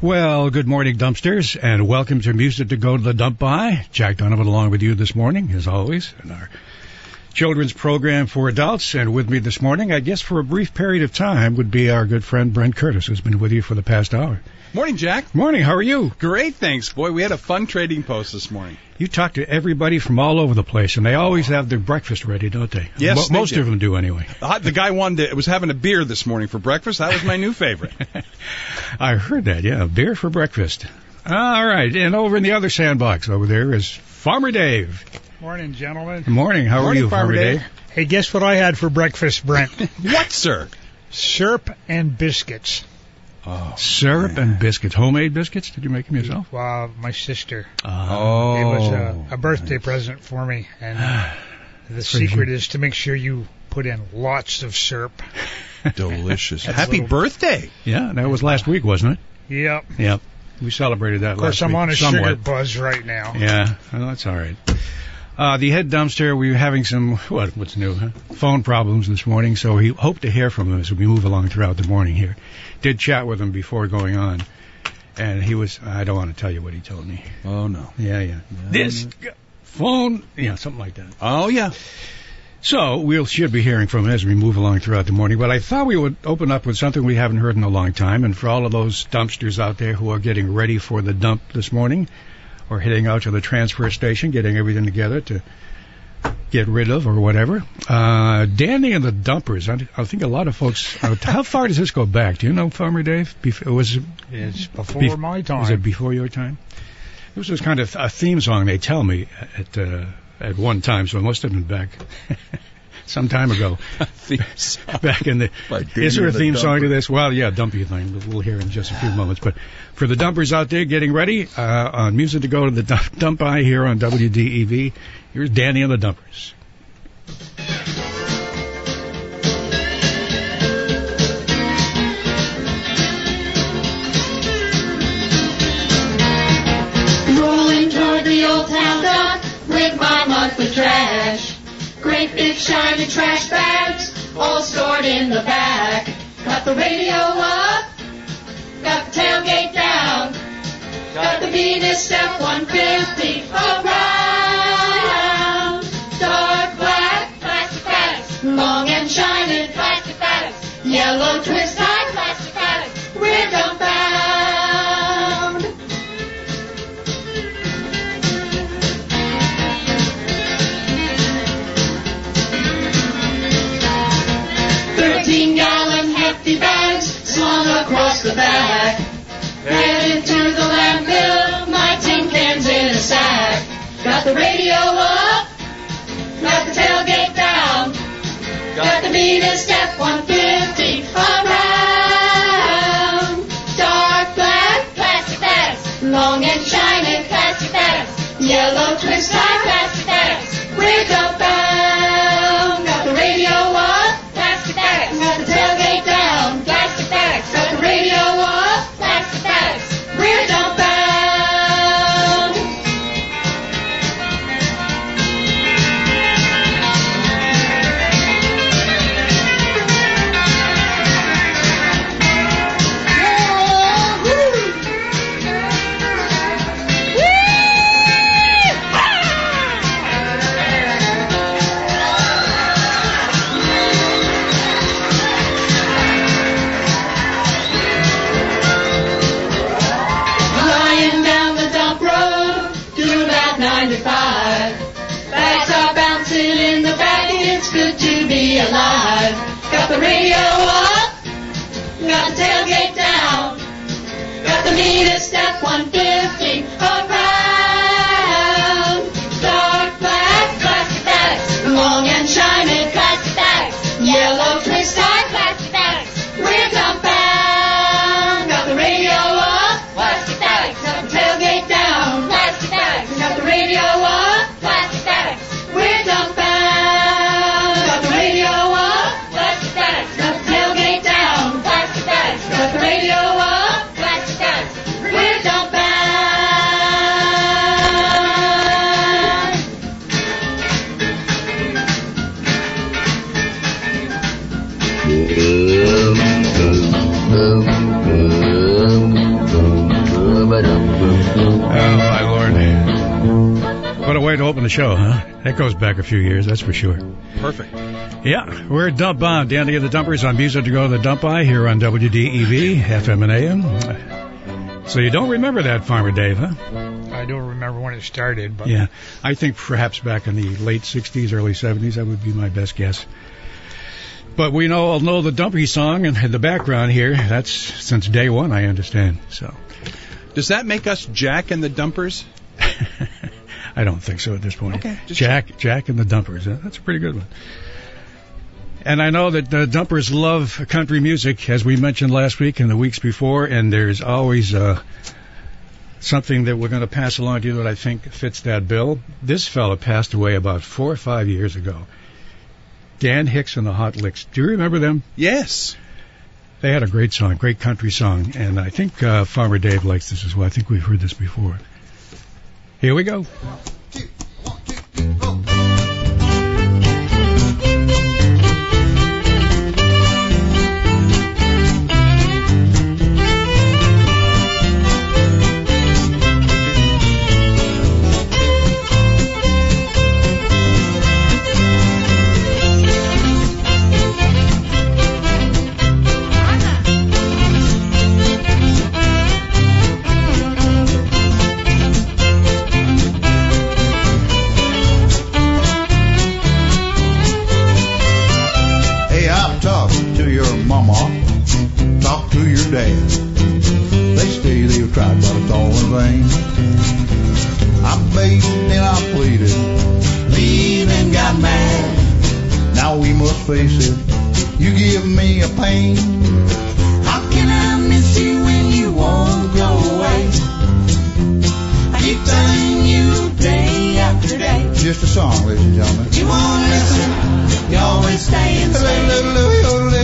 Well, good morning, dumpsters, and welcome to Music to Go to the Dump By. Jack Donovan along with you this morning, as always, in our children's program for adults. And with me this morning, I guess for a brief period of time, would be our good friend Brent Curtis, who's been with you for the past hour. Morning, Jack. Morning, how are you? Great, thanks. Boy, we had a fun trading post this morning. You talk to everybody from all over the place, and they always have their breakfast ready, don't they? Yes, Mo- they most do. of them do anyway. Uh, The guy wanted to, was having a beer this morning for breakfast. That was my new favorite. I heard that, yeah, beer for breakfast. All right, and over in the other sandbox over there is Farmer Dave. Morning, gentlemen. Good morning, how Morning, are you, Farmer Dave. Hey, guess what I had for breakfast, Brent? what, sir? Syrup and biscuits. Oh, Syrup and biscuits, homemade biscuits. Did you make them yourself? Wow, my sister. oh. It was a, a birthday present for me, and uh, the secret is to make sure you put in lots of syrup. delicious. Happy little- birthday. Yeah, that was last week, wasn't it? Yep. Yep. We celebrated that Of course, I'm week. on a somewhat. sugar buzz right now. Yeah, well, that's all right. Uh, the head dumpster, we were having some, what, what's new, huh? Phone problems this morning, so we hope to hear from him as we move along throughout the morning here. Did chat with him before going on, and he was, I don't want to tell you what he told me. Oh, no. Yeah, yeah. This um, g- phone, yeah, something like that. Oh, yeah. So we'll should be hearing from him as we move along throughout the morning. But I thought we would open up with something we haven't heard in a long time, and for all of those dumpsters out there who are getting ready for the dump this morning, or heading out to the transfer station, getting everything together to get rid of or whatever. Uh, Danny and the Dumpers. I, I think a lot of folks. Uh, how far does this go back? Do you know, Farmer Dave? Bef- was it It's before Bef- my time. was it before your time? This was kind of a theme song. They tell me at uh, at one time, so it must have been back some time ago. back in the. By Is there a and the theme song to this? Well, yeah, dumpy thing. but We'll hear in just a few moments. But for the dumpers out there getting ready uh, on music to go to the dump, dump eye here on WDEV, here's Danny and the Dumpers. Rolling toward the old town dock with my monthly trash. Great big shiny trash bags, all stored in the back. Got the radio up, got the tailgate down, got the Venus Step 150 around. Dark black plastic bags, long and shiny plastic bags, yellow twist 50 bags slung across the back. Headed to the landfill, my tin cans in a sack. Got the radio up, got the tailgate down, got the meter step 150 around. Dark black plastic bags, long and shiny plastic bags, yellow twist tie plastic bags. We're the bags. The show, huh? That goes back a few years, that's for sure. Perfect. Yeah, we're at Dump Bound, Danny and the Dumpers on Music to Go to the Dump By here on WDEV, FM and AM. So you don't remember that, Farmer Dave, huh? I don't remember when it started, but Yeah, I think perhaps back in the late 60s, early 70s, that would be my best guess. But we know, all know the Dumpy song and the background here. That's since day one, I understand. So Does that make us Jack and the Dumpers? I don't think so at this point. Okay, Jack, Jack and the Dumpers. Uh, That's a pretty good one. And I know that the Dumpers love country music, as we mentioned last week and the weeks before, and there's always uh, something that we're going to pass along to you that I think fits that bill. This fella passed away about four or five years ago. Dan Hicks and the Hot Licks. Do you remember them? Yes. They had a great song, great country song, and I think uh, Farmer Dave likes this as well. I think we've heard this before. Here we go. Hey, it's all in vain. I begged and I pleaded, we even got mad. Now we must face it, you give me a pain. How can I miss you when you won't go away? I keep telling you day after day. Just a song, ladies and gentlemen. You won't listen, you always stay and stay.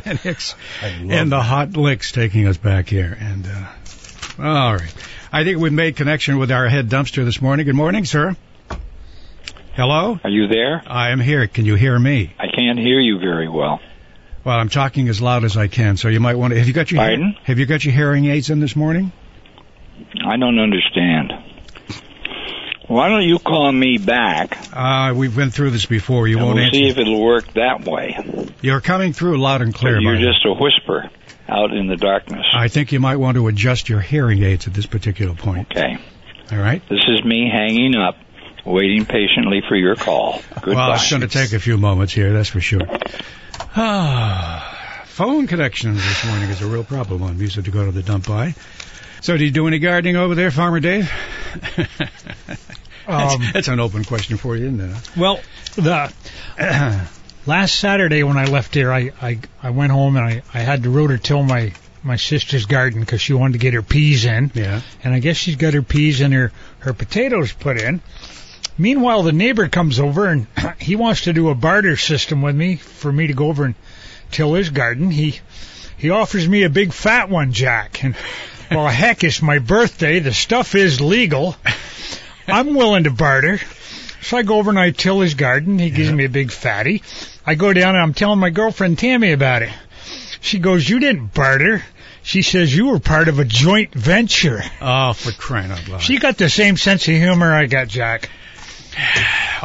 Dan Hicks and the Hot Licks taking us back here. And uh, all right, I think we've made connection with our head dumpster this morning. Good morning, sir. Hello, Are you there? I am here. Can you hear me? I can't hear you very well. Well, I'm talking as loud as I can, so you might want to. Have you got your Pardon? Have you got your hearing aids in this morning? I don't understand. Why don't you call me back? Uh, we've been through this before. You and won't we'll answer. see if it'll work that way. You're coming through loud and clear. But you're just a whisper out in the darkness. I think you might want to adjust your hearing aids at this particular point. Okay. All right. This is me hanging up, waiting patiently for your call. Goodbye. Well, it's going to take a few moments here, that's for sure. Ah, phone connections this morning is a real problem on Visa to go to the dump by. So, do you do any gardening over there, Farmer Dave? that's, Um, that's an open question for you, isn't it? Well, the last Saturday when I left here, I I, I went home and I, I had to rototill my my sister's garden because she wanted to get her peas in, Yeah. and I guess she's got her peas and her her potatoes put in. Meanwhile, the neighbor comes over and he wants to do a barter system with me for me to go over and till his garden. He he offers me a big fat one, Jack, and well, heck, it's my birthday. The stuff is legal. I'm willing to barter. So I go over and I till his garden. He gives me a big fatty. I go down and I'm telling my girlfriend Tammy about it. She goes, "You didn't barter." She says you were part of a joint venture. Oh, for crying out loud. She got the same sense of humor I got, Jack.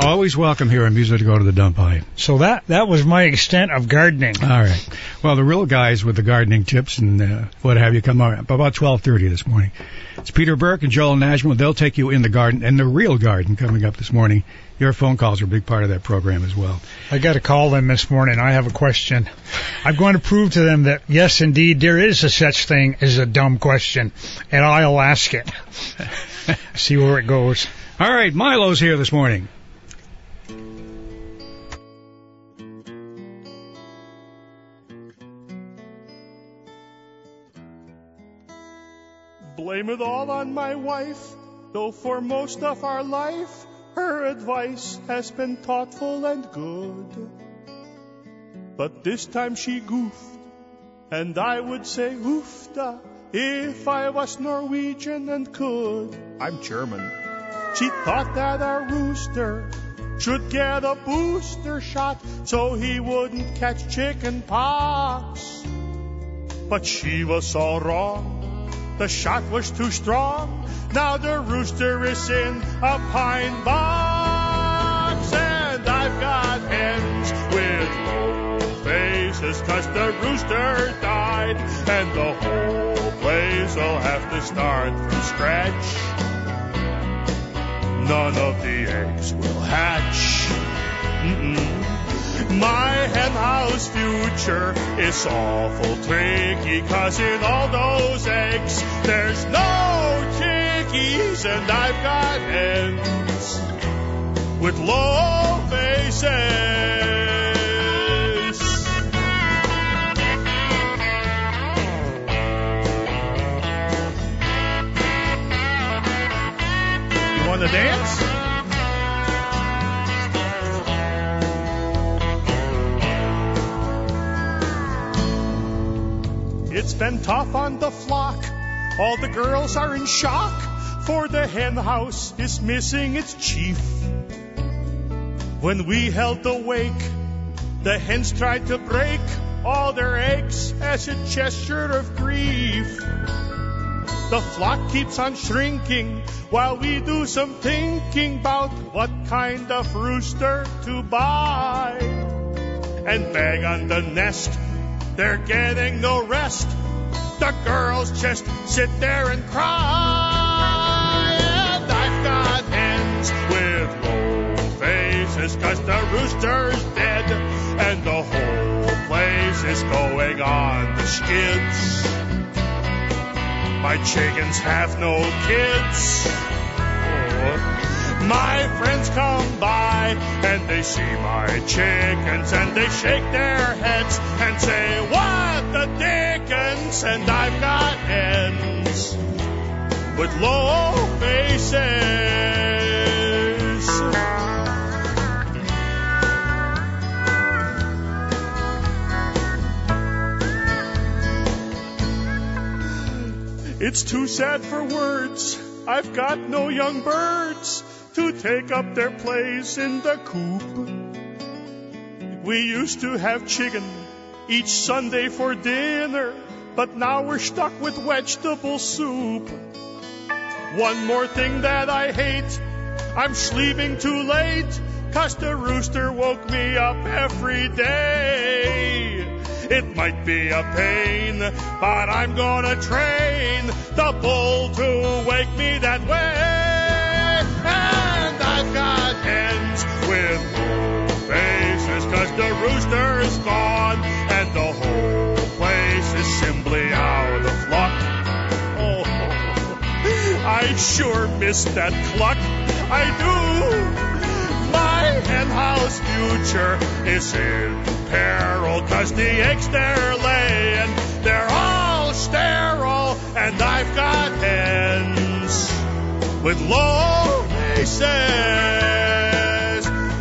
Always welcome here on Visa to go to the dump by. So that that was my extent of gardening. All right. Well, the real guys with the gardening tips and uh, what have you come out about 12:30 this morning. It's Peter Burke and Joel Nashville. They'll take you in the garden and the real garden coming up this morning. Your phone calls are a big part of that program as well. I got to call them this morning. I have a question. I'm going to prove to them that yes, indeed, there is a such thing as a dumb question, and I'll ask it. See where it goes. All right, Milo's here this morning. Blame it all on my wife, though for most of our life her advice has been thoughtful and good. But this time she goofed, and I would say oofta if I was Norwegian and could. I'm German. She thought that our rooster should get a booster shot so he wouldn't catch chicken pox. But she was all wrong. The shot was too strong. Now the rooster is in a pine box. And I've got hens with low faces cause the rooster died. And the whole place will have to start from scratch. None of the eggs will hatch. Mm-mm. My hen house future is awful tricky, cause in all those eggs, there's no chickies, and I've got hens with low faces. You want to dance? It's been tough on the flock. All the girls are in shock, for the hen house is missing its chief. When we held the wake, the hens tried to break all their eggs as a gesture of grief. The flock keeps on shrinking while we do some thinking about what kind of rooster to buy. And bag on the nest, they're getting no rest. The girls just sit there and cry. And I've got hens with low faces cause the rooster's dead. And the whole place is going on the skids. My chickens have no kids. Oh. My friends come by and they see my chickens and they shake their heads and say, What the dickens? And I've got ends with low faces. It's too sad for words. I've got no young birds to take up their place in the coop. We used to have chicken each Sunday for dinner, but now we're stuck with vegetable soup. One more thing that I hate, I'm sleeping too late, cause the rooster woke me up every day. It might be a pain, but I'm gonna train the bull to wake me that way. Got hens with faces, cause the rooster is gone, and the whole place is simply out of luck. Oh, I sure miss that cluck. I do. My hen house future is in peril, cause the eggs they're laying, they're all sterile, and I've got hens with low faces.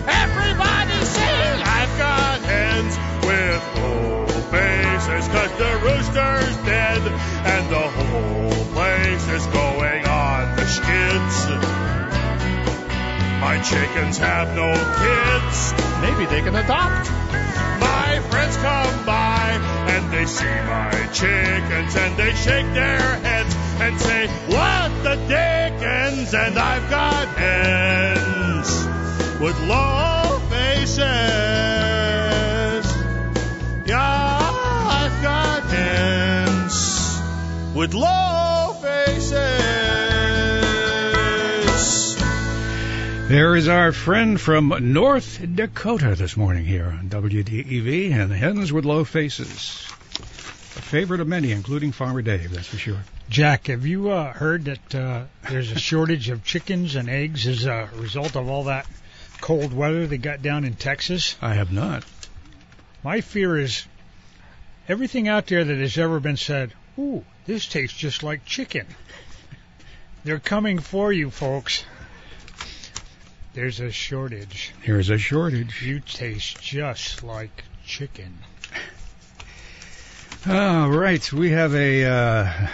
Everybody sing! I've got hens with low faces, cause the rooster's dead, and the whole place is going on the skids. My chickens have no kids. Maybe they can adopt. My friends come by and they see my chickens and they shake their heads and say, What the dickens? And I've got hens with low faces. Yeah, I've got hens with low faces. There is our friend from North Dakota this morning here on WDEV and Hens with Low Faces. Favorite of many, including Farmer Dave, that's for sure. Jack, have you uh, heard that uh, there's a shortage of chickens and eggs as a result of all that cold weather they got down in Texas? I have not. My fear is everything out there that has ever been said, ooh, this tastes just like chicken. They're coming for you, folks. There's a shortage. Here's a shortage. You taste just like chicken. All right, we have a, uh,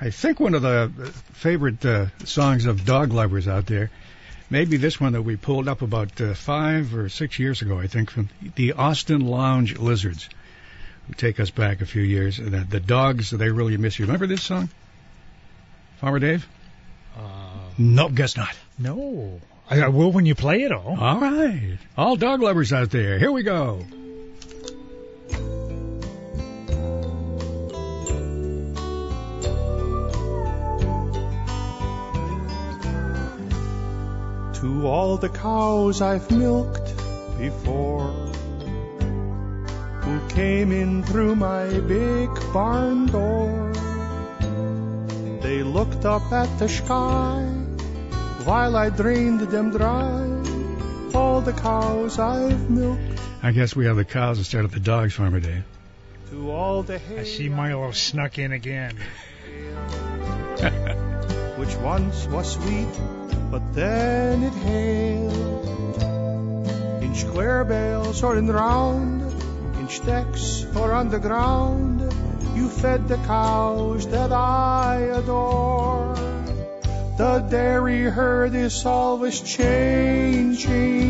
I think one of the favorite uh, songs of dog lovers out there. Maybe this one that we pulled up about uh, five or six years ago, I think, from the Austin Lounge Lizards, who take us back a few years. The, the dogs, they really miss you. Remember this song, Farmer Dave? Uh, No, guess not. no. I, I will when you play it all. All right, all dog lovers out there, here we go. To all the cows I've milked before, who came in through my big barn door. They looked up at the sky while I drained them dry. All the cows I've milked. I guess we have the cows instead of the dogs, Farmer Dave. To all the hay I see Milo snuck in again. which once was sweet, but then it hailed. In square bales or in round, in stacks or on the ground, you fed the cows that I adore. The dairy herd is always changing.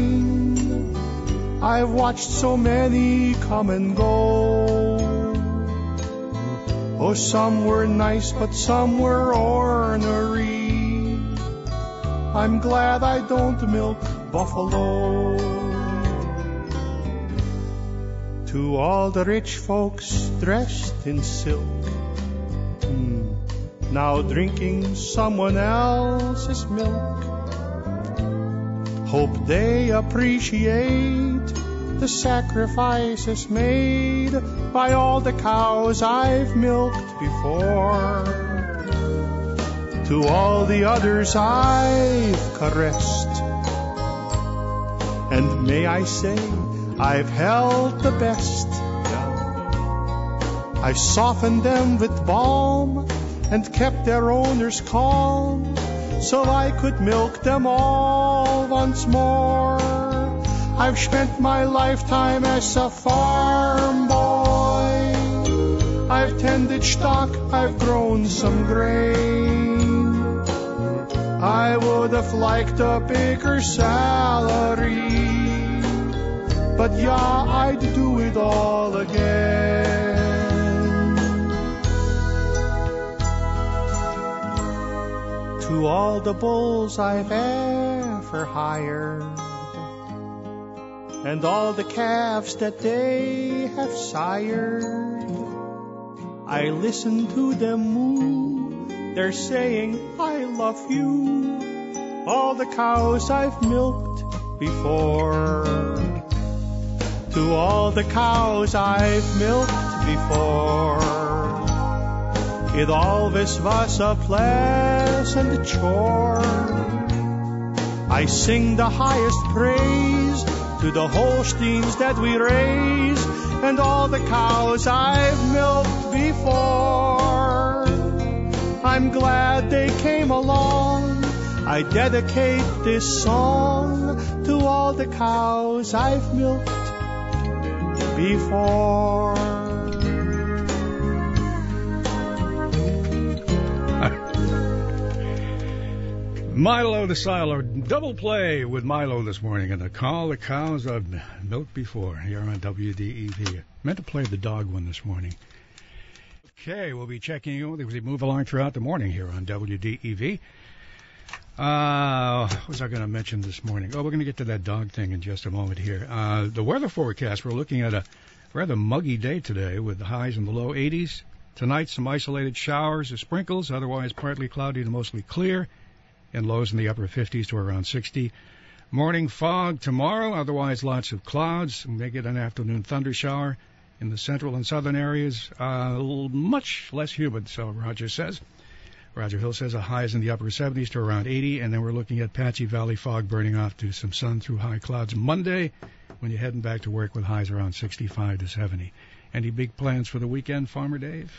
I've watched so many come and go. Oh, some were nice, but some were ornery. I'm glad I don't milk buffalo. To all the rich folks dressed in silk, hmm, now drinking someone else's milk. Hope they appreciate the sacrifices made by all the cows I've milked before. To all the others I've caressed. And may I say, I've held the best. I've softened them with balm and kept their owners calm so I could milk them all once more. I've spent my lifetime as a farm boy. I've tended stock, I've grown some grain. I would have liked a bigger salary. But yeah, I'd do it all again. To all the bulls I've ever hired, and all the calves that they have sired, I listen to them moo. They're saying, I love you. All the cows I've milked before. To all the cows I've milked before. It always was a pleasant chore. I sing the highest praise to the Holsteins that we raise and all the cows I've milked before. I'm glad they came along. I dedicate this song to all the cows I've milked before. Milo the Silo, double play with Milo this morning, and the call the cows I've milked before here on WDEV. Meant to play the dog one this morning. Okay, we'll be checking you as we move along throughout the morning here on WDEV. Uh, what was I going to mention this morning? Oh, we're going to get to that dog thing in just a moment here. Uh, the weather forecast, we're looking at a rather muggy day today with the highs in the low 80s. Tonight, some isolated showers or sprinkles, otherwise partly cloudy to mostly clear and lows in the upper 50s to around 60. Morning fog tomorrow, otherwise lots of clouds. We may get an afternoon thunder shower in the central and southern areas. Uh, much less humid, so Roger says. Roger Hill says a highs in the upper 70s to around 80, and then we're looking at patchy valley fog burning off to some sun through high clouds Monday when you're heading back to work with highs around 65 to 70. Any big plans for the weekend, Farmer Dave?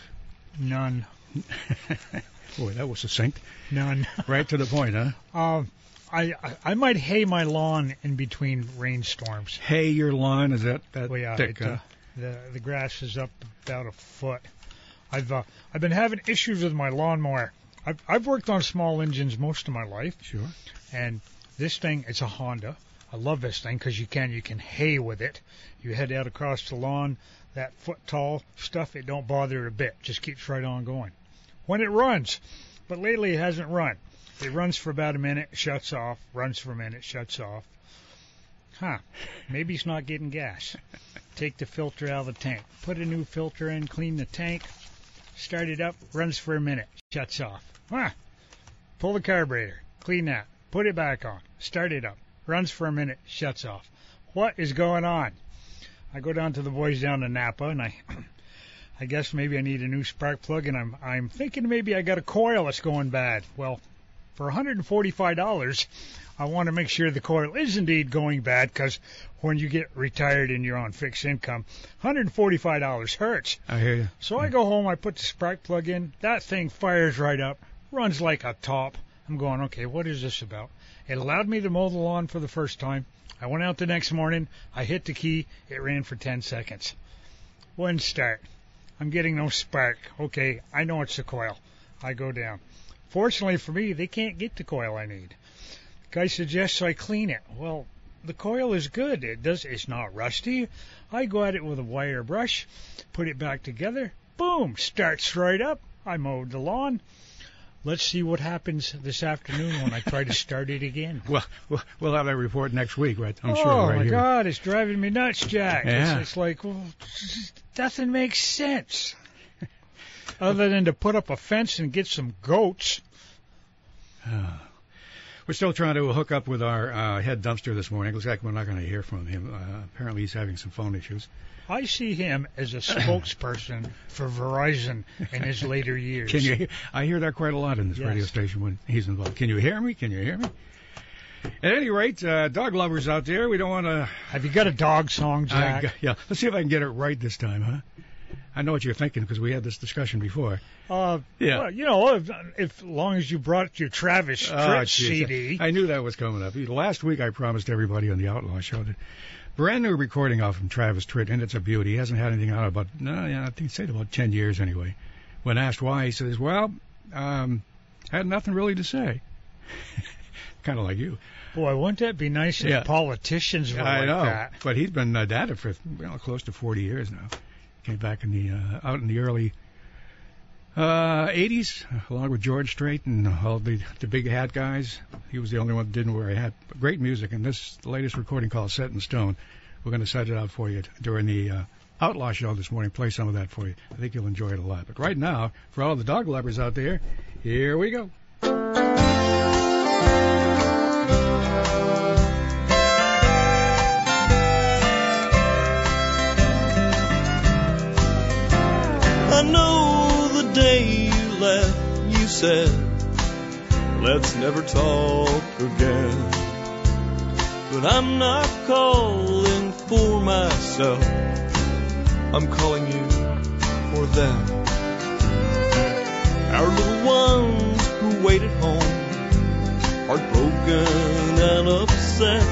None. Boy, that was succinct. None. Right to the point, huh? Um, I, I I might hay my lawn in between rainstorms. Hay your lawn is that that Well, yeah, thick? it, huh? uh, the the grass is up about a foot. I've uh, I've been having issues with my lawnmower. I've I've worked on small engines most of my life, Sure. and this thing it's a Honda. I love this thing because you can you can hay with it. You head out across the lawn, that foot tall stuff it don't bother it a bit. Just keeps right on going. When it runs, but lately it hasn't run. It runs for about a minute, shuts off, runs for a minute, shuts off. Huh? Maybe it's not getting gas. Take the filter out of the tank. Put a new filter in, clean the tank, start it up, runs for a minute, shuts off. Huh? Pull the carburetor, clean that, put it back on, start it up, runs for a minute, shuts off. What is going on? I go down to the boys down in Napa and I I guess maybe I need a new spark plug and I'm I'm thinking maybe I got a coil that's going bad. Well, for $145, I want to make sure the coil is indeed going bad because when you get retired and you're on fixed income, $145 hurts. I hear you. So I go home, I put the spark plug in, that thing fires right up, runs like a top. I'm going, okay, what is this about? It allowed me to mow the lawn for the first time. I went out the next morning, I hit the key, it ran for 10 seconds. Wouldn't start. I'm getting no spark. Okay, I know it's the coil. I go down. Fortunately for me, they can't get the coil I need. Guy suggests I clean it. Well, the coil is good. It does. It's not rusty. I go at it with a wire brush, put it back together. Boom! Starts right up. I mowed the lawn. Let's see what happens this afternoon when I try to start it again. Well, we'll- we'll have that report next week, right? I'm oh sure. Right my here. God, it's driving me nuts, Jack. Yeah. It's, it's like, well, nothing makes sense. Other than to put up a fence and get some goats. Oh. We're still trying to hook up with our uh, head dumpster this morning. Looks like we're not going to hear from him. Uh, apparently, he's having some phone issues. I see him as a spokesperson for Verizon in his later years. Can you? Hear? I hear that quite a lot in this Yes. radio station when he's involved. Can you hear me? Can you hear me? At any rate, uh, dog lovers out there, we don't want to. Have you got a dog song, Jack? yeah, let's see if I can get it right this time, huh? I know what you're thinking because we had this discussion before. Uh, Yeah. well, you know, if, if long as you brought your Travis Tritt Oh. CD. I knew that was coming up. Last week I promised everybody on the Outlaw Show that brand new recording off from Travis Tritt, and it's a beauty. He hasn't had anything out about no, yeah, I think said about ten years anyway. When asked why, he says, "Well, um, had nothing really to say." kind of like you. Boy, wouldn't that be nice if Yeah. politicians were I like know, that? but he's been uh, at it for well, close to 40 years now. Came back in the uh, out in the early uh, 80s, along with George Strait and all the the big hat guys. He was the only one that didn't wear a hat. But great music, and this the latest recording called "Set in Stone." We're going to set it out for you during the uh, Outlaw Show this morning. Play some of that for you. I think you'll enjoy it a lot. But right now, for all the dog lovers out there, here we go. Said, let's never talk again. But I'm not calling for myself, I'm calling you for them. Our little ones who wait at home, heartbroken and upset.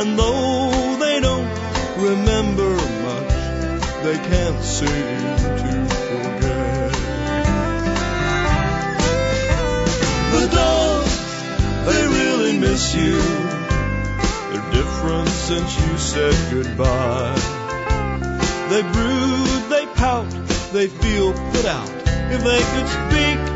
And though they don't remember much, they can't seem they really miss you. They're different since you said goodbye. They brood, they pout, they feel put out. If they could speak,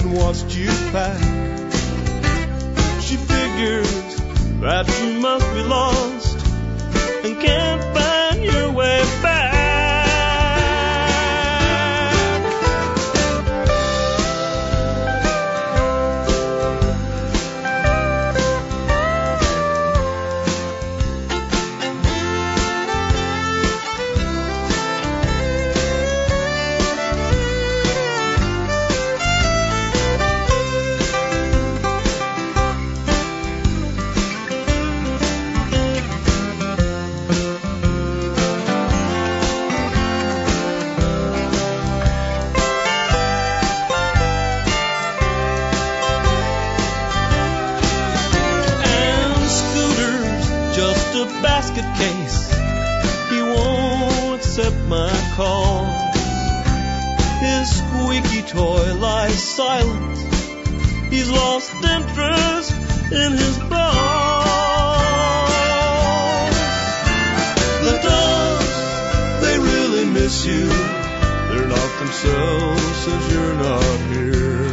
and watched you pack. She figures that you must be lost and can't find His squeaky toy lies silent. He's lost interest in his ball. The dogs, they really miss you. They're not themselves since you're not here.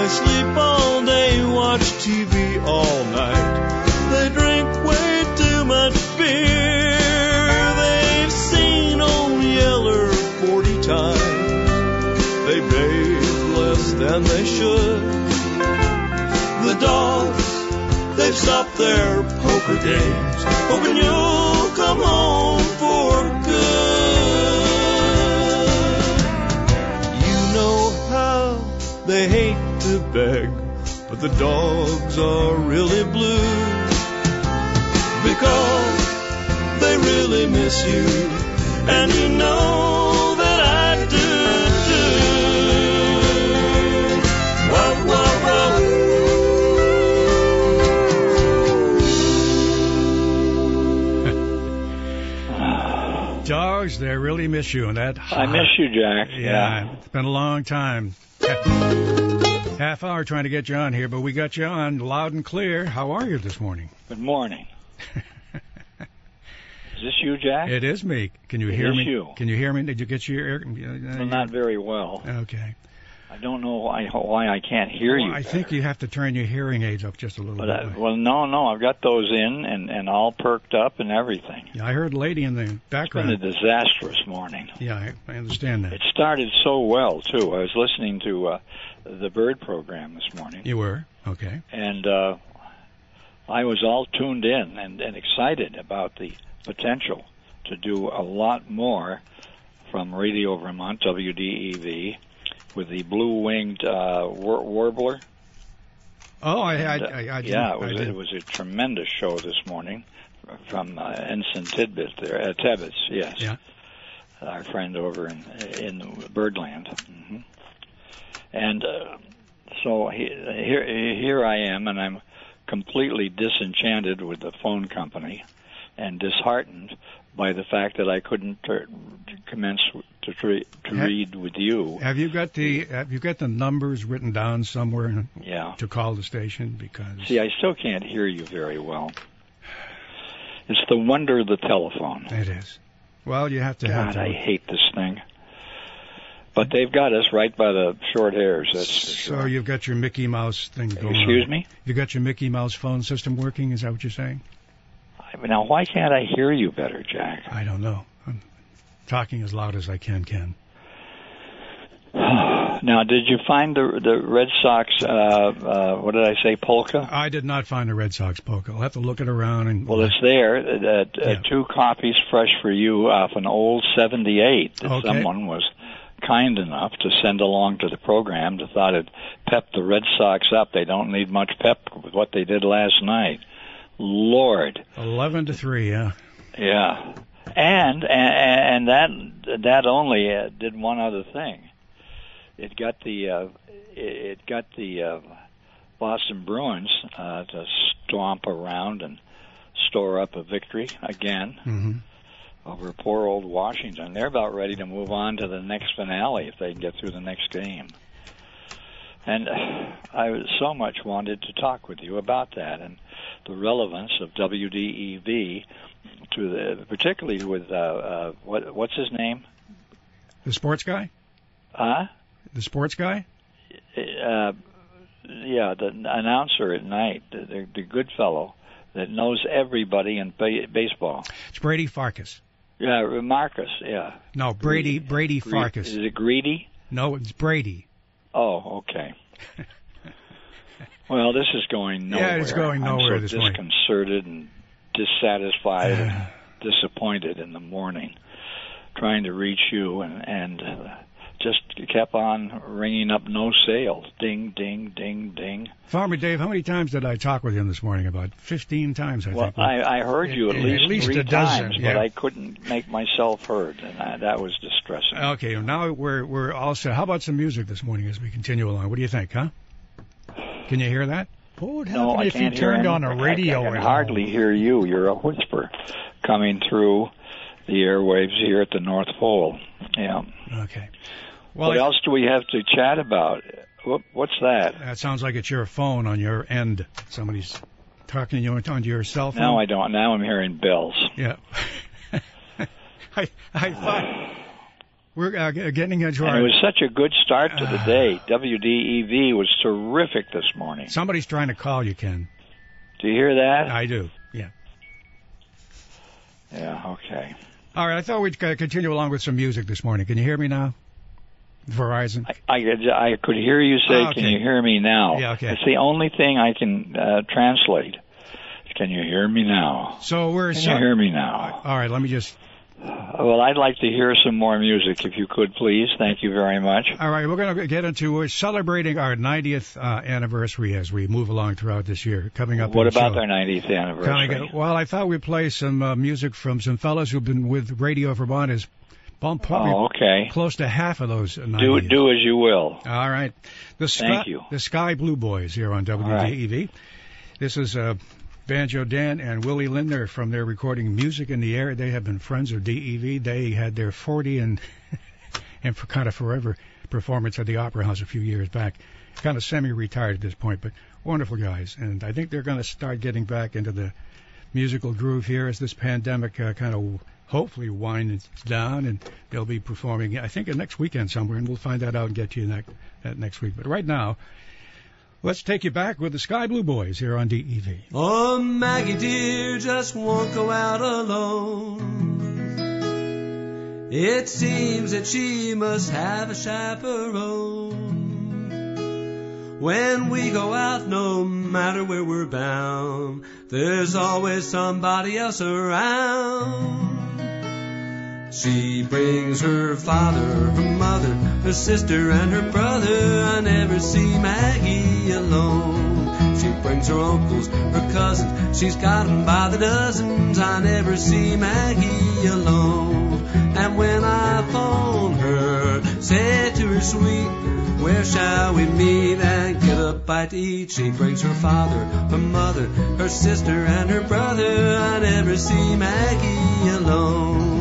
They sleep all day, watch TV all night. Should. The dogs, they've stopped their poker games, hoping you'll come home for good. You know how they hate to beg, but the dogs are really blue because they really miss you, and you know Dogs, they really miss you, and that I miss you, Jack. Yeah, it's been a long time. Half hour trying to get you on here, but we got you on loud and clear. How are you this morning? Good morning. Is this you, Jack? It is me. Can you It hear me? you. Can you hear me? Did you get your ear? uh, Well, not very well. Okay. I don't know why why I can't hear Well, you. I think you have to turn your hearing aids up just a little But bit. I, well, no, no, I've got those in and and all perked up and everything. yeah, I heard a lady in the It's been a disastrous morning. Yeah, I, I understand that. It started so well too. I was listening to uh, the bird program this morning, You were okay. and uh, I was all tuned in and, and excited about the potential to do a lot more from Radio Vermont WDEV with the blue-winged uh, war- warbler. Oh, I, I, And, uh, I, I did. yeah, it was I it was a tremendous show this morning from uh, Ensign Tidbit there, uh, Tebbets, yes. Yeah. Our friend over in in Birdland. hmm And uh, so he, here here I am, and I'm completely disenchanted with the phone company, and disheartened by the fact that I couldn't uh, commence to tre- to Ha- read with you. Have you got the Have you got the numbers written down somewhere Yeah. to call the station? Because See, I still can't hear you very well. It's the wonder of the telephone. it is. Well, you have to have. God, to- I hate this thing. But they've got us right by the short hairs. That's for so sure. you've got your Mickey Mouse thing going. Excuse on. me. You got your Mickey Mouse phone system working? Is that what you're saying? Now, why can't I hear you better, Jack? I don't know. I'm talking as loud as I can. Ken. now, did you find the the Red Sox? Uh, uh, what did I say? Polka. I did not find a Red Sox polka. I'll have to look it around and. Well, it's there. Uh, uh, Yeah. Two copies, fresh for you, off an old '78 that Okay. someone was kind enough to send along to the program. To thought it pep the Red Sox up. They don't need much pep with what they did last night. Lord. Eleven to three. Yeah. Yeah, and and, and that that only uh, did one other thing. It got the uh, it it got the uh, Boston Bruins uh, to stomp around and store up a victory again hmm over poor old Washington. They're about ready to move on to the next finale if they can get through the next game. And I so much wanted to talk with you about that and the relevance of WDEV to the, particularly with uh, uh, what what's his name? The sports guy. Huh? The sports guy. Uh, yeah, the announcer at night, the, the, the good fellow that knows everybody in ba- baseball. It's Brady Farkas. Yeah, Marcus. Yeah, No, Brady Brady Farkas. Is it Greedy? No, it's Brady. Oh, okay. well, this is going nowhere. Yeah, it's going nowhere I'm so morning. disconcerted and dissatisfied and disappointed in the morning, trying to reach you, and and uh, just kept on ringing up no sales. Ding, ding, ding, ding. Farmer Dave, how many times did I talk with him this morning? About 15 times, I Well, think. I, I heard you at At least, least three a dozen, times, yeah. but I couldn't make myself heard, and I, that was distressing. Okay, now we're we're all set. How about some music this morning as we continue along? What do you think, huh? Can you hear that? What would No, happen I if you can't hear turned him. on a I- radio? I, can hardly hear you. You're a whisper coming through the airwaves here at the North Pole. Yeah. Okay. Well, what I- else do we have to chat about? What, what's that? that sounds like it's your phone on your end. Somebody's talking to you onto your cell phone. Now I don't. Now I'm hearing bells. Yeah. I I thought we're uh, getting into And it was such a good start to the Ah. day. WDEV was terrific this morning. Somebody's trying to call you, Ken. Do you hear that? I do. Yeah. Yeah. Okay. All right. I thought we'd uh, continue along with some music this morning. Can you hear me now? Verizon. I, I, I could hear you say, Ah, okay. "Can you hear me now?" Yeah, okay. It's the only thing I can uh, translate. Can you hear me now? So we're. Can so- you hear me now? All right. Let me just. Well, I'd like to hear some more music, if you could, please. Thank you very much. All right. We're going to get into. We're celebrating our 90th uh, anniversary as we move along throughout this year. Coming up. What about show. their 90th anniversary? Coming up- well, I thought we'd play some uh, music from some fellows who've been with Radio Vermont. Is well, probably Oh, okay. close to half of those. 90 Do do as you will. All right. The Sky, Thank you. The Sky Blue Boys here on WDEV. This is uh, Banjo Dan and Willie Lindner from their recording Music in the Air. They have been friends of DEV. They had their 40 and and for kind of forever performance at the Opera House a few years back. Kind of semi-retired at this point, but wonderful guys. And I think they're going to start getting back into the musical groove here as this pandemic uh, kind of hopefully winds down, and they'll be performing. I think next weekend somewhere, and we'll find that out and get to you that next week. But right now, let's take you back with the Sky Blue Boys here on DEV. Oh, Maggie dear, just won't go out alone. It seems that she must have a chaperone. When we go out, no matter where we're bound, there's always somebody else around. She brings her father, her mother, her sister, and her brother. I never see Maggie alone. She brings her uncles, her cousins. She's got 'em by the dozens. I never see Maggie alone. And when I phone her, say to her sweet, where shall we meet and get a bite to eat? She brings her father, her mother, her sister, and her brother. I never see Maggie alone.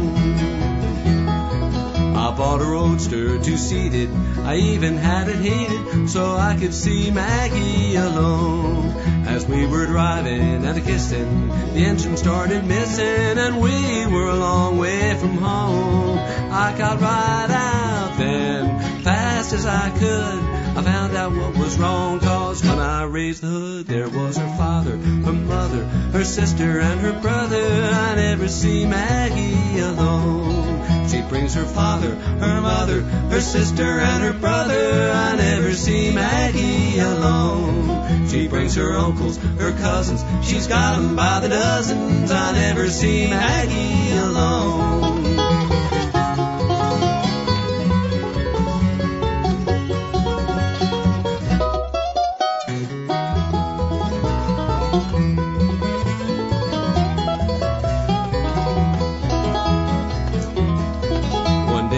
I bought a roadster, two seated. I even had it heated so I could see Maggie alone. As we were driving and a kissing, the engine started missing and we were a long way from home. I got right out then, fast as I could. I found out what was wrong, cause when I raised the hood, there was her father, her mother, her sister, and her brother. I never see Maggie alone. Brings her father, her mother, her sister, and her brother. I never see Maggie alone. She brings her uncles, her cousins. She's got 'em by the dozens. I never see Maggie alone.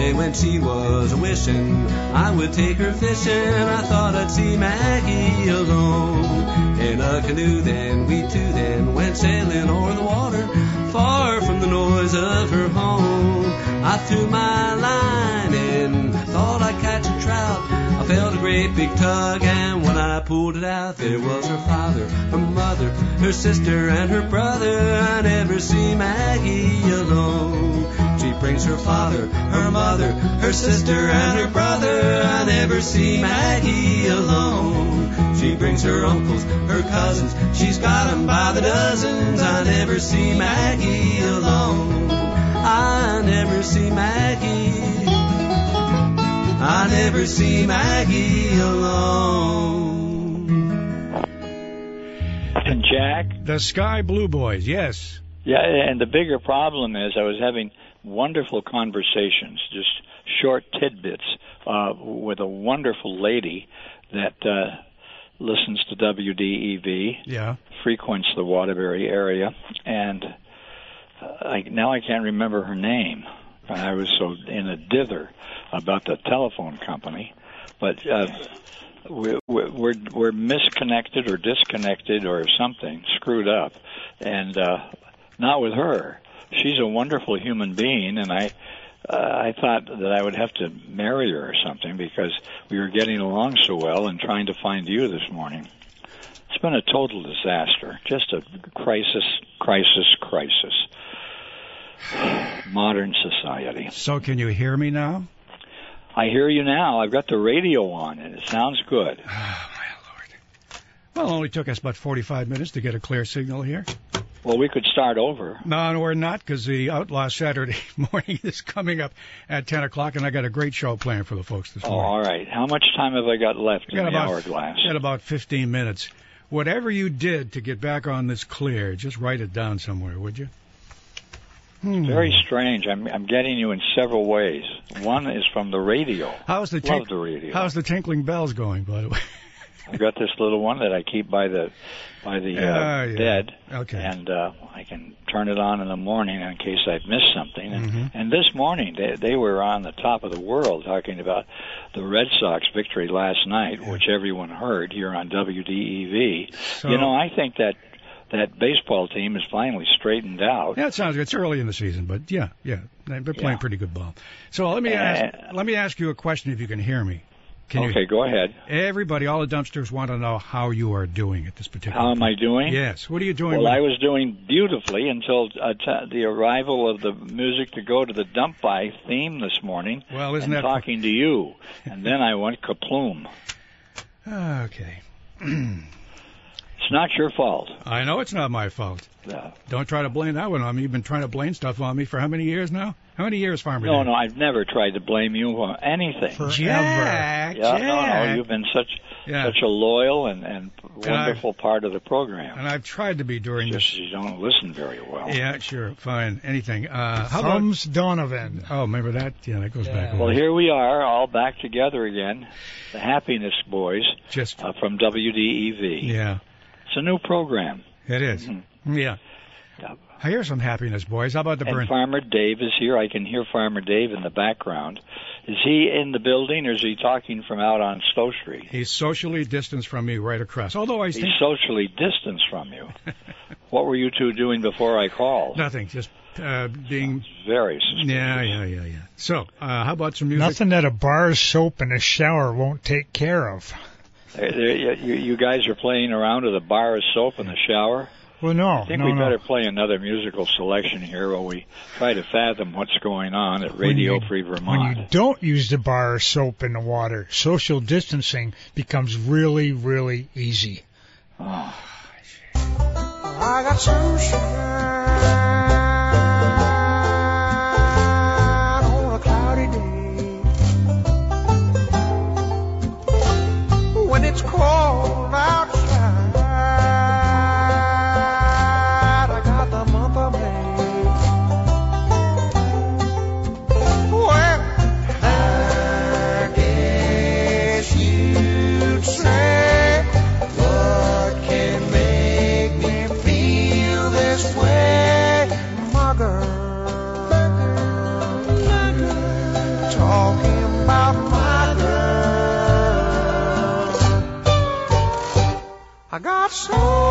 Day when she was wishing I would take her fishing, I thought I'd see Maggie alone. In a canoe then, we two then went sailing o'er the water, far from the noise of her home. I threw my line in, thought I'd catch a trout. I felt a great big tug, and when I pulled it out, there was her father, her mother, her sister, and her brother. I never see Maggie alone. She brings her father, her mother, her sister, and her brother. I never see Maggie alone. She brings her uncles, her cousins. She's got 'em by the dozens. I never see Maggie alone. I never see Maggie. I never see Maggie alone. And Jack, The Sky Blue Boys, yes. yeah, and the bigger problem is I was having wonderful conversations, just short tidbits, uh, with a wonderful lady that uh, listens to WDEV, Yeah. frequents the Waterbury area, and I, now I can't remember her name. I was so in a dither about the telephone company, but uh, we're, we're we're misconnected or disconnected or something screwed up, and uh, not with her. She's a wonderful human being, and I. Uh, I thought that I would have to marry her or something because we were getting along so well and trying to find you this morning. It's been a total disaster. Just a crisis, crisis, crisis. Modern society. So can you hear me now? I hear you now. I've got the radio on and it sounds good. Oh, my Lord. Well, it only took us about 45 minutes to get a clear signal here. Well, we could start over. No, no, we're not, because the Outlaw Saturday morning is coming up at 10 o'clock, and I got a great show planned for the folks this Oh, morning. all right. How much time have I got left in got the about, hourglass? got about 15 minutes. Whatever you did to get back on this clear, just write it down somewhere, would you? Hmm. Very strange. I'm I'm getting you in several ways. One is from the radio. How's the Love the radio. How's the tinkling bells going, by the way? I've got this little one that I keep by the by the uh, Ah, yeah. bed, Okay. and uh, I can turn it on in the morning in case I've missed something. And, Mhm. and this morning they they were on the top of the world talking about the Red Sox victory last night, which everyone heard here on WDEV. So- you know, I think that that baseball team is finally straightened out. Yeah, it sounds good. It's early in the season, but yeah, yeah, they're playing Yeah. pretty good ball. So let me Uh, ask, let me ask you a question if you can hear me. Can you- okay, go ahead. Everybody, all the dumpsters want to know how you are doing at this particular. How am I doing? Yes. What are you doing? Well, I was doing beautifully until uh, t- the arrival of the music to go to the dump by theme this morning. Well, isn't and that- talking to you? And then I went kaploom. Okay. It's not your fault. I know it's not my fault. No, Don't try to blame that one on me. You've been trying to blame stuff on me for how many years now? How many years, Farmer? no, Dan? no, I've never tried to blame you for anything. Forever. Jack, yeah, no, no, you've been such Yeah. such a loyal and, and And wonderful part of the program. And I've tried to be during Just this. you don't listen very well. Yeah, sure, fine, anything. Uh, how about? Thumbs Donovan. Oh, remember that? Yeah, that goes back. Well, here we are, all back together again. The Happiness Boys Just uh, from WDEV. yeah, It's a new program. it is. Mhm. Yeah. Yeah. I hear some happiness, boys. How about the And? Farmer Dave is here. I can hear Farmer Dave in the background. Is he in the building or is he talking from out on Stowe Street? He's socially distanced from me right across. Although I He's think socially distanced from you. what were you two doing before I called? nothing, just uh, being. Very suspicious. Yeah, yeah, yeah, yeah. So, uh, how about some music? Nothing that a bar of soap and a shower won't take care of. There- there- You, you guys are playing around with a bar of soap in the shower. Well, no, I think no, we no. better play another musical selection here while we try to fathom what's going on at Radio When you- Free When you don't use the bar of soap in the water, social distancing becomes really, really easy. Oh. Cold I got so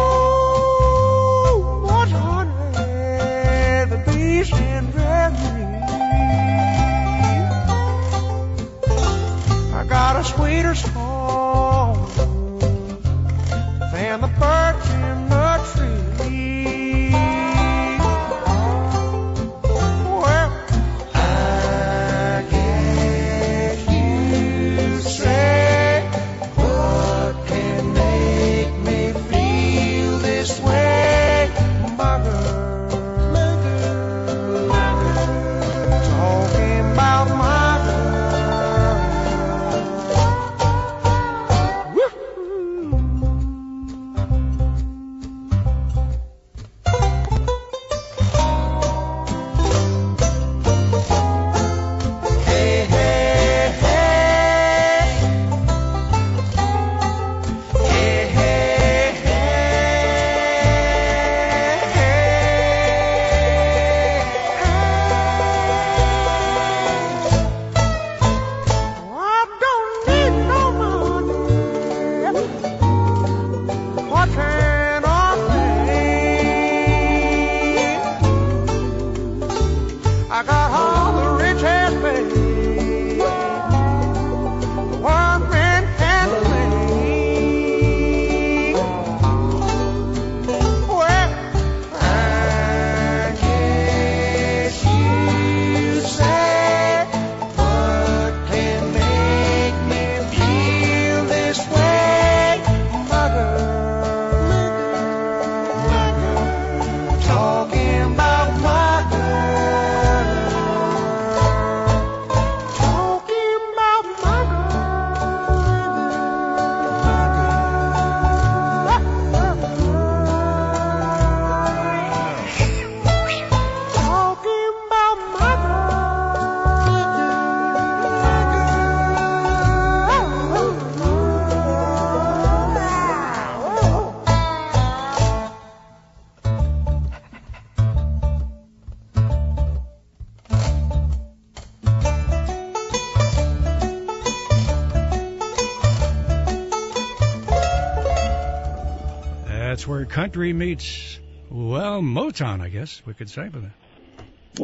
country meets, well, Motown, I guess we could say. But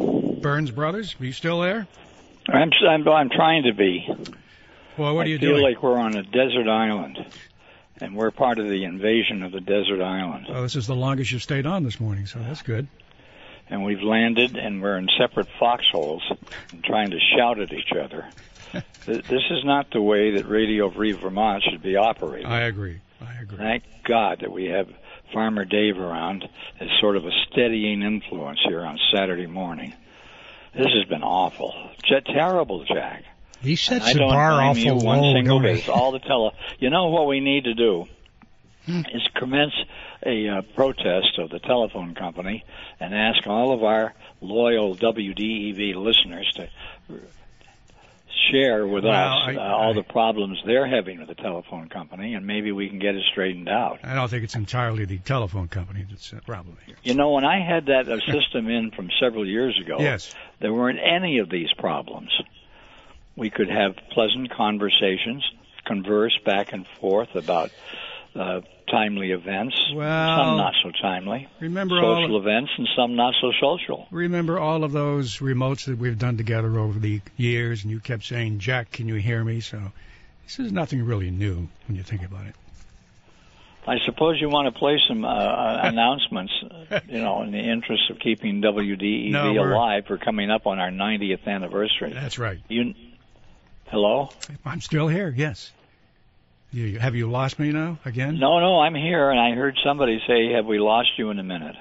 uh, Burns Brothers, are you still there? I'm, I'm I'm trying to be. Well, what I are you feel doing? like we're on a desert island, and we're part of the invasion of the desert island. Oh, this is the longest you've stayed on this morning, so that's good. And we've landed, and we're in separate foxholes, and trying to shout at each other. This is not the way that Radio Free Vermont should be operated. I agree. I agree. Thank God that we have Farmer Dave around as sort of a steadying influence here on Saturday morning. This has been awful. J- terrible, Jack. He sets I the don't bar blame you one low, single bit. all the tele. You know what we need to do is commence a uh, protest of the telephone company and ask all of our loyal WDEV listeners to share with Well, us I- uh, all the problems they're having with the telephone company, and maybe we can get it straightened out. I don't think it's entirely the telephone company that's the problem here. You know, when I had that uh, system in from several years ago, Yes. there weren't any of these problems. We could have pleasant conversations, converse back and forth about uh, timely events, Well, some not so timely, Remember social all events, and some not so social. remember all of those remotes that we've done together over the years, and you kept saying, "Jack, can you hear me?" So this is nothing really new when you think about it. I suppose you want to play some uh, uh, announcements, you know, in the interest of keeping WDEV No, alive. We're coming up on our 90th anniversary. That's right. You, hello? I'm still here. Yes. You, have you lost me now again? No, no, I'm here, and I heard somebody say, "Have we lost you in a minute?"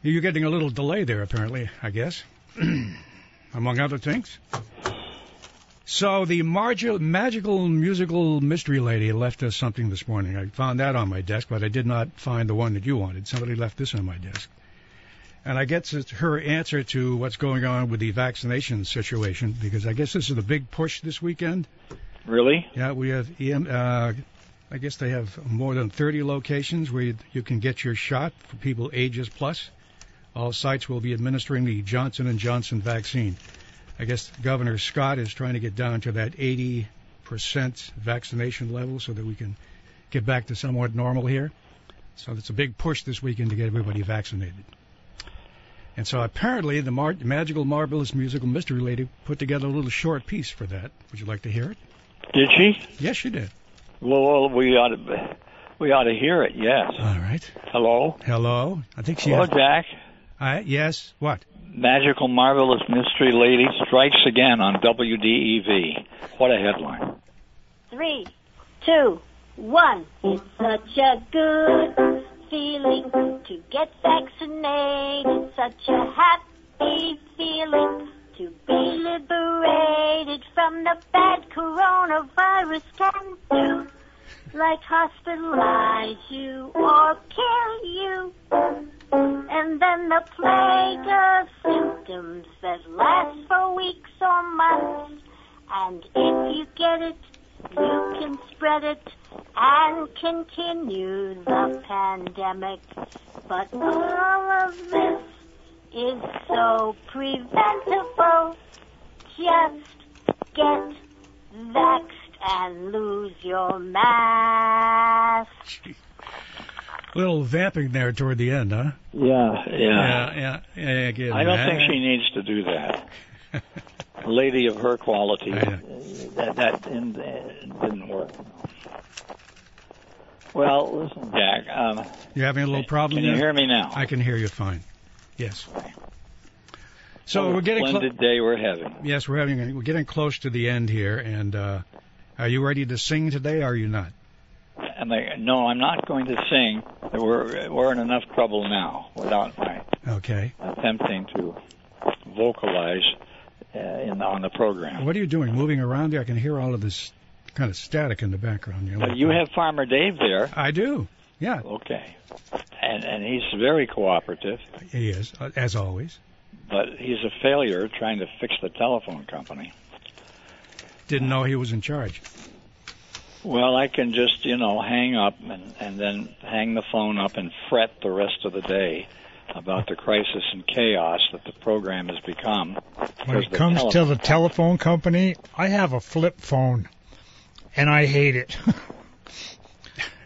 You're getting a little delay there, apparently. I guess, among other things. So the magical musical mystery lady left us something this morning. I found that on my desk, but I did not find the one that you wanted. Somebody left this on my desk. And I guess it's her answer to what's going on with the vaccination situation, because I guess this is the big push this weekend. Really? Yeah, we have EM. Uh, I guess they have more than 30 locations where you, can get your shot for people ages plus. All sites will be administering the Johnson and Johnson vaccine. I guess Governor Scott is trying to get down to that 80% vaccination level so that we can get back to somewhat normal here. So it's a big push this weekend to get everybody vaccinated. And so apparently the mar- magical, marvelous musical mystery lady put together a little short piece for that. Would you like to hear it? Did she? Yes, she did. Well, well, we ought to, we ought to hear it. Yes. All right. Hello. Hello. I think she. Hello, has- Jack. I, yes. What? Magical, marvelous mystery lady strikes again on WDEV. What a headline! Three, two, one. It's such a good feeling to get vaccinated. Such a happy feeling to be liberated from the bad coronavirus can do. Like hospitalize you or kill you. And then the plague of symptoms that last for weeks or months. And if you get it, you can spread it and continue the pandemic. But all of this is so preventable. Just get vaxxed and lose your mask. Little vamping there toward the end, huh? Yeah, yeah. Yeah, yeah. yeah get I don't that. think she needs to do that. A lady of her quality, that that in, uh, didn't work. Well, listen, Jack. Um, You're having a little problem. can you there? hear me now? I can hear you fine. Yes. So What we're getting clo- splendid day we're having. yes, we're having we're getting close to the end here, and uh, are you ready to sing today? Or are you not? Am I, no, I'm not going to sing. We're we're in enough trouble now without my Okay. attempting to vocalize uh, in on the program. What are you doing? Moving around there? I can hear all of this kind of static in the background. You, know, you have Farmer Dave there. I do. Yeah. Okay. And and he's very cooperative, He is, uh, as always. but he's a failure trying to fix the telephone company. Didn't know he was in charge. Well, I can just, you know, hang up and, and then hang the phone up and fret the rest of the day about the crisis and chaos that the program has become. When it comes to the telephone company, I have a flip phone, and I hate it.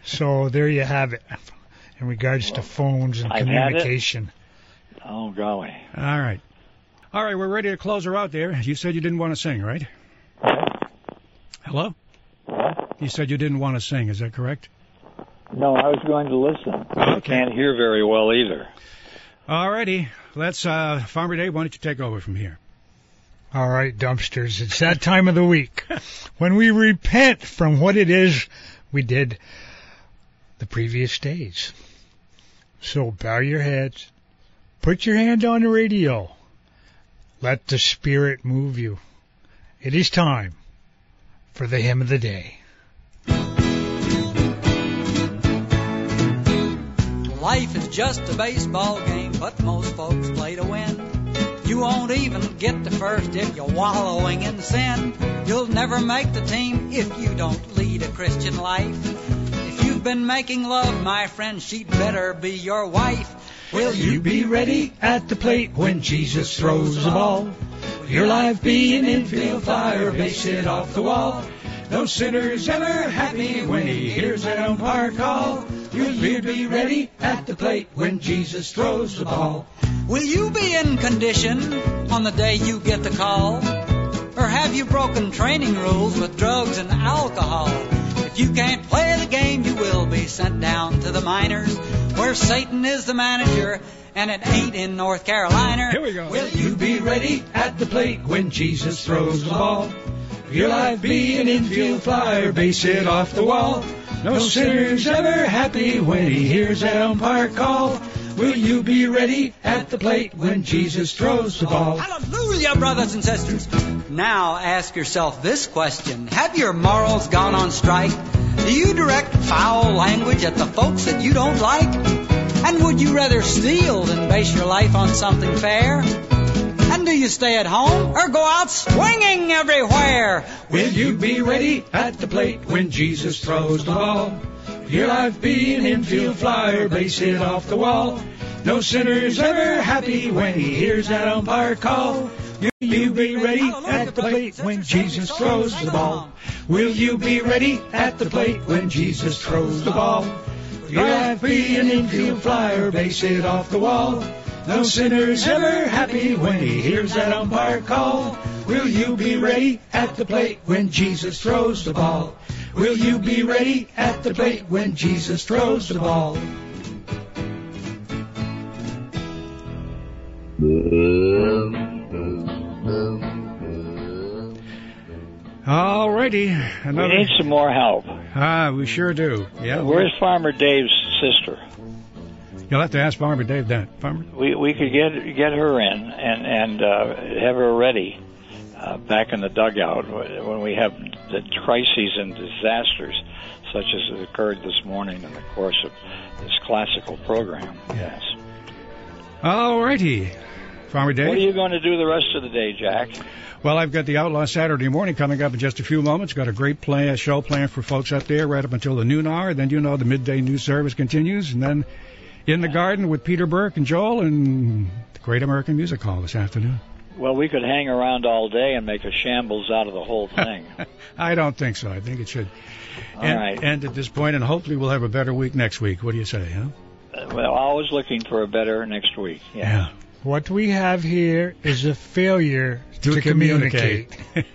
so there you have it, in regards to phones and I've had it. communication. Oh, golly. All right. All right, we're ready to close her out there. You said you didn't want to sing, right? Hello? What? You said you didn't want to sing. Is that correct? No, I was going to listen. I can't hear very well either. Alrighty. Let's, uh, Farmer Dave, why don't you take over from here? All right, dumpsters. It's that time of the week when we repent from what it is we did the previous days. So bow your heads, put your hand on the radio, let the Spirit move you. It is time for the hymn of the day. Life is just a baseball game, but most folks play to win. You won't even get to first if you're wallowing in sin. You'll never make the team if you don't lead a Christian life. You've been making love, my friend, she'd better be your wife. Will you be ready at the plate when Jesus throws the ball? Your life be an infield flyer, base it off the wall? No sinner's ever happy when he hears that umpire call. Will you be ready at the plate when Jesus throws the ball? Will you be in condition on the day you get the call? Or have you broken training rules with drugs and alcohol? You can't play the game, you will be sent down to the minors, where Satan is the manager, and it ain't in North Carolina. Here we go. Will you be ready at the plate when Jesus throws the ball? Your life be an infield flyer, base it off the wall? No sinner's ever happy when he hears that umpire call. Will you be ready at the plate when Jesus throws the ball? Hallelujah, brothers and sisters. Now ask yourself this question. Have your morals gone on strike? Do you direct foul language at the folks that you don't like? And would you rather steal than base your life on something fair? And do you stay at home or go out swinging everywhere? Will you be ready at the plate when Jesus throws the ball? Will your life be an infield flyer, base hit off the wall? No sinner's ever happy when he hears that umpire call. Will you be ready at the plate when Jesus throws the ball? Will you be ready at the plate when Jesus throws the ball? Will your life be an infield flyer, base it off the wall? No sinner's ever happy when he hears that umpire call. Will you be ready at the plate when Jesus throws the ball? Will you be ready at the plate when Jesus throws the ball? Alrighty. We Another. need some more help. Ah, we sure do. Yeah. Where's Farmer Dave's sister? You'll have to ask Farmer Dave that. Farmer. We we could get get her in and and uh, have her ready uh, back in the dugout when we have the crises and disasters such as has occurred this morning in the course of this classical program. Yes. All righty. Farmer Dave. What are you going to do the rest of the day, Jack? Well, I've got the Outlaw Saturday morning coming up in just a few moments. Got a great play, a show plan for folks up there right up until the noon hour. Then you know the midday news service continues, and then in the garden with Peter Burke and Joel and the Great American Music Hall this afternoon. Well, we could hang around all day and make a shambles out of the whole thing. I don't think so. I think it should All end, right. end at this point, and hopefully we'll have a better week next week. What do you say, huh? Uh, well, always looking for a better next week. Yeah. What we have here is a failure to, communicate.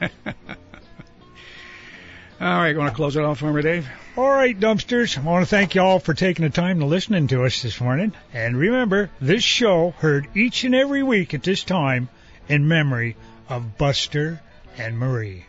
All right, want to close it off, for me, Dave? All right, dumpsters. I want to thank you all for taking the time to listening to us this morning. And remember, this show heard each and every week at this time in memory of Buster and Marie.